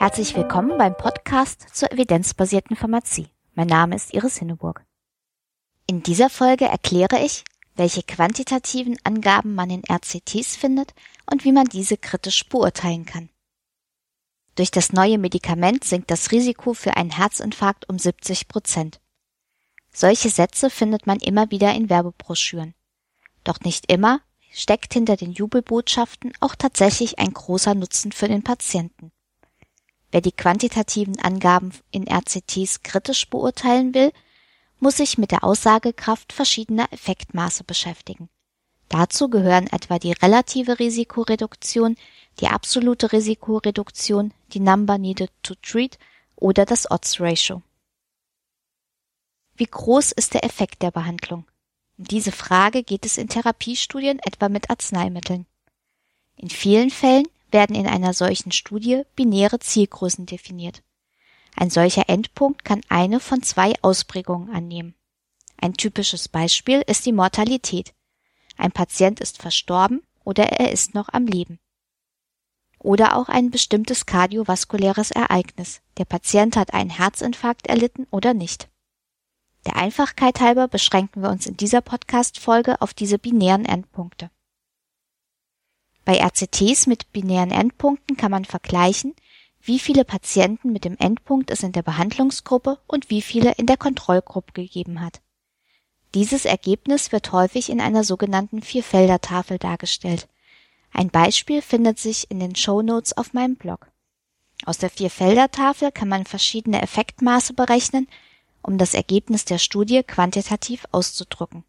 Herzlich willkommen beim Podcast zur evidenzbasierten Pharmazie. Mein Name ist Iris Hinneburg. In dieser Folge erkläre ich, welche quantitativen Angaben man in RCTs findet und wie man diese kritisch beurteilen kann. Durch das neue Medikament sinkt das Risiko für einen Herzinfarkt um 70 Prozent. Solche Sätze findet man immer wieder in Werbebroschüren. Doch nicht immer steckt hinter den Jubelbotschaften auch tatsächlich ein großer Nutzen für den Patienten. Wer die quantitativen Angaben in RCTs kritisch beurteilen will, muss sich mit der Aussagekraft verschiedener Effektmaße beschäftigen. Dazu gehören etwa die relative Risikoreduktion, die absolute Risikoreduktion, die Number Needed to Treat oder das Odds Ratio. Wie groß ist der Effekt der Behandlung? Um diese Frage geht es in Therapiestudien etwa mit Arzneimitteln. In vielen Fällen werden in einer solchen Studie binäre Zielgrößen definiert. Ein solcher Endpunkt kann eine von zwei Ausprägungen annehmen. Ein typisches Beispiel ist die Mortalität. Ein Patient ist verstorben oder er ist noch am Leben. Oder auch ein bestimmtes kardiovaskuläres Ereignis. Der Patient hat einen Herzinfarkt erlitten oder nicht. Der Einfachkeit halber beschränken wir uns in dieser Podcast-Folge auf diese binären Endpunkte. Bei RCTs mit binären Endpunkten kann man vergleichen, wie viele Patienten mit dem Endpunkt es in der Behandlungsgruppe und wie viele in der Kontrollgruppe gegeben hat. Dieses Ergebnis wird häufig in einer sogenannten Vierfelder-Tafel dargestellt. Ein Beispiel findet sich in den Show Notes auf meinem Blog. Aus der Vierfelder-Tafel kann man verschiedene Effektmaße berechnen, um das Ergebnis der Studie quantitativ auszudrücken.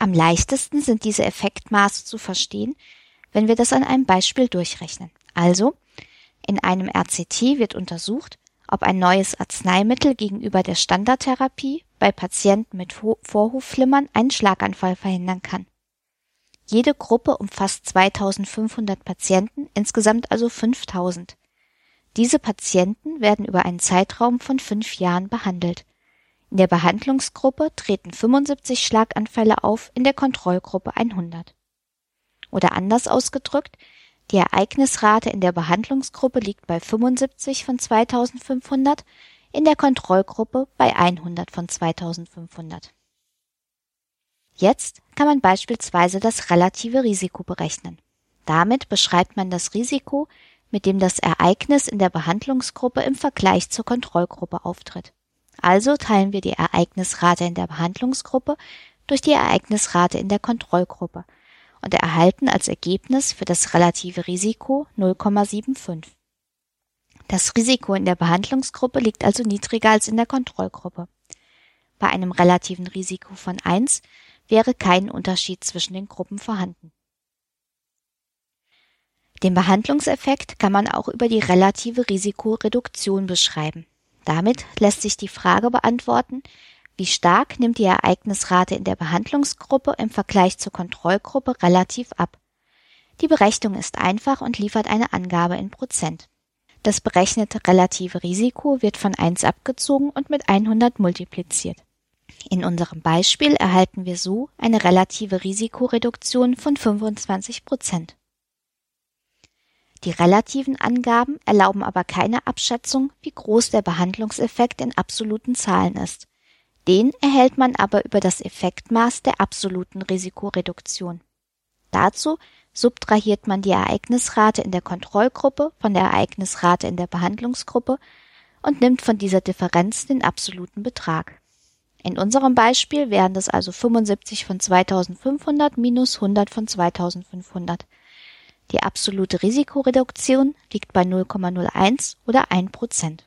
Am leichtesten sind diese Effektmaße zu verstehen, wenn wir das an einem Beispiel durchrechnen. Also, in einem RCT wird untersucht, ob ein neues Arzneimittel gegenüber der Standardtherapie bei Patienten mit Vorhofflimmern einen Schlaganfall verhindern kann. Jede Gruppe umfasst 2500 Patienten, insgesamt also 5000. Diese Patienten werden über einen Zeitraum von fünf Jahren behandelt. In der Behandlungsgruppe treten 75 Schlaganfälle auf, in der Kontrollgruppe 100. Oder anders ausgedrückt, die Ereignisrate in der Behandlungsgruppe liegt bei 75 von 2500, in der Kontrollgruppe bei 100 von 2500. Jetzt kann man beispielsweise das relative Risiko berechnen. Damit beschreibt man das Risiko, mit dem das Ereignis in der Behandlungsgruppe im Vergleich zur Kontrollgruppe auftritt. Also teilen wir die Ereignisrate in der Behandlungsgruppe durch die Ereignisrate in der Kontrollgruppe und erhalten als Ergebnis für das relative Risiko 0,75. Das Risiko in der Behandlungsgruppe liegt also niedriger als in der Kontrollgruppe. Bei einem relativen Risiko von 1 wäre kein Unterschied zwischen den Gruppen vorhanden. Den Behandlungseffekt kann man auch über die relative Risikoreduktion beschreiben. Damit lässt sich die Frage beantworten, wie stark nimmt die Ereignisrate in der Behandlungsgruppe im Vergleich zur Kontrollgruppe relativ ab. Die Berechnung ist einfach und liefert eine Angabe in Prozent. Das berechnete relative Risiko wird von 1 abgezogen und mit 100 multipliziert. In unserem Beispiel erhalten wir so eine relative Risikoreduktion von 25 Prozent. Die relativen Angaben erlauben aber keine Abschätzung, wie groß der Behandlungseffekt in absoluten Zahlen ist. Den erhält man aber über das Effektmaß der absoluten Risikoreduktion. Dazu subtrahiert man die Ereignisrate in der Kontrollgruppe von der Ereignisrate in der Behandlungsgruppe und nimmt von dieser Differenz den absoluten Betrag. In unserem Beispiel wären das also 75 von 2500 minus 100 von 2500. Die absolute Risikoreduktion liegt bei 0,01 oder 1 Prozent.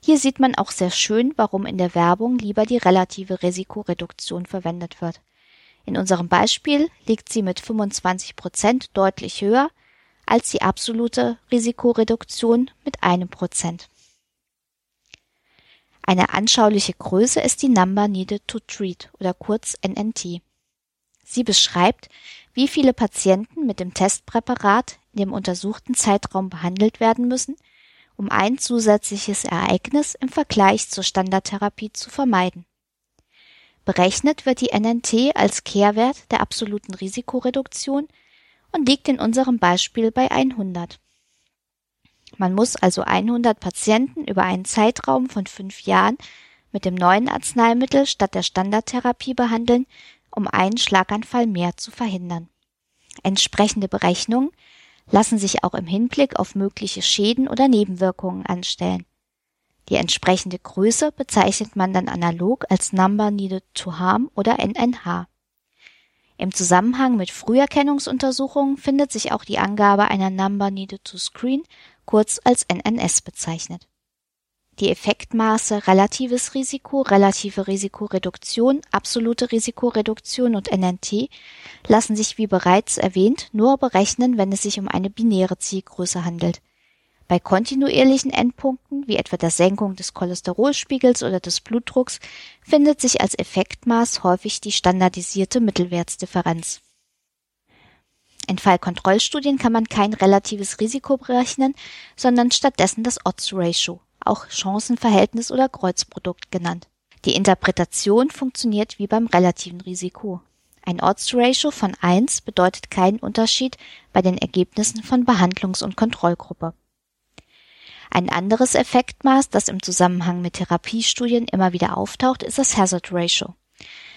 Hier sieht man auch sehr schön, warum in der Werbung lieber die relative Risikoreduktion verwendet wird. In unserem Beispiel liegt sie mit 25 Prozent deutlich höher als die absolute Risikoreduktion mit einem Prozent. Eine anschauliche Größe ist die Number Needed to Treat oder kurz NNT. Sie beschreibt, wie viele Patienten mit dem Testpräparat in dem untersuchten Zeitraum behandelt werden müssen, um ein zusätzliches Ereignis im Vergleich zur Standardtherapie zu vermeiden. Berechnet wird die NNT als Kehrwert der absoluten Risikoreduktion und liegt in unserem Beispiel bei 100. Man muss also 100 Patienten über einen Zeitraum von fünf Jahren mit dem neuen Arzneimittel statt der Standardtherapie behandeln, um einen Schlaganfall mehr zu verhindern. Entsprechende Berechnungen lassen sich auch im Hinblick auf mögliche Schäden oder Nebenwirkungen anstellen. Die entsprechende Größe bezeichnet man dann analog als Number Needed to Harm oder NNH. Im Zusammenhang mit Früherkennungsuntersuchungen findet sich auch die Angabe einer Number Needed to Screen, kurz als NNS bezeichnet. Die Effektmaße relatives Risiko, relative Risikoreduktion, absolute Risikoreduktion und NNT lassen sich wie bereits erwähnt nur berechnen, wenn es sich um eine binäre Zielgröße handelt. Bei kontinuierlichen Endpunkten, wie etwa der Senkung des Cholesterolspiegels oder des Blutdrucks, findet sich als Effektmaß häufig die standardisierte Mittelwertsdifferenz. In Fallkontrollstudien kann man kein relatives Risiko berechnen, sondern stattdessen das Odds Ratio, auch Chancenverhältnis oder Kreuzprodukt genannt. Die Interpretation funktioniert wie beim relativen Risiko. Ein Odds Ratio von 1 bedeutet keinen Unterschied bei den Ergebnissen von Behandlungs- und Kontrollgruppe. Ein anderes Effektmaß, das im Zusammenhang mit Therapiestudien immer wieder auftaucht, ist das Hazard Ratio.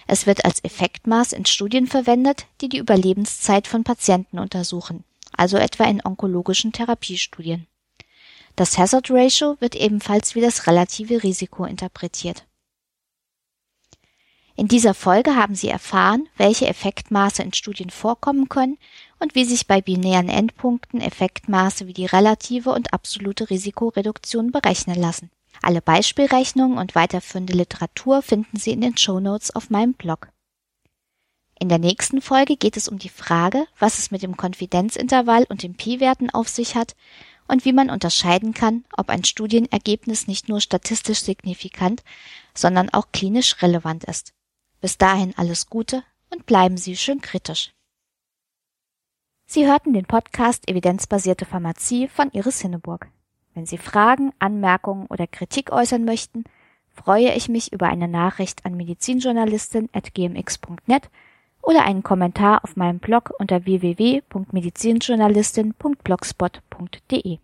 Es wird als Effektmaß in Studien verwendet, die die Überlebenszeit von Patienten untersuchen, also etwa in onkologischen Therapiestudien. Das Hazard Ratio wird ebenfalls wie das relative Risiko interpretiert. In dieser Folge haben Sie erfahren, welche Effektmaße in Studien vorkommen können und wie sich bei binären Endpunkten Effektmaße wie die relative und absolute Risikoreduktion berechnen lassen. Alle Beispielrechnungen und weiterführende Literatur finden Sie in den Show Notes auf meinem Blog. In der nächsten Folge geht es um die Frage, was es mit dem Konfidenzintervall und den P-Werten auf sich hat und wie man unterscheiden kann, ob ein Studienergebnis nicht nur statistisch signifikant, sondern auch klinisch relevant ist. Bis dahin alles Gute und bleiben Sie schön kritisch. Sie hörten den Podcast Evidenzbasierte Pharmazie von Iris Hinneburg. Wenn Sie Fragen, Anmerkungen oder Kritik äußern möchten, freue ich mich über eine Nachricht an medizinjournalistin.gmx.net oder einen Kommentar auf meinem Blog unter www.medizinjournalistin.blogspot.de.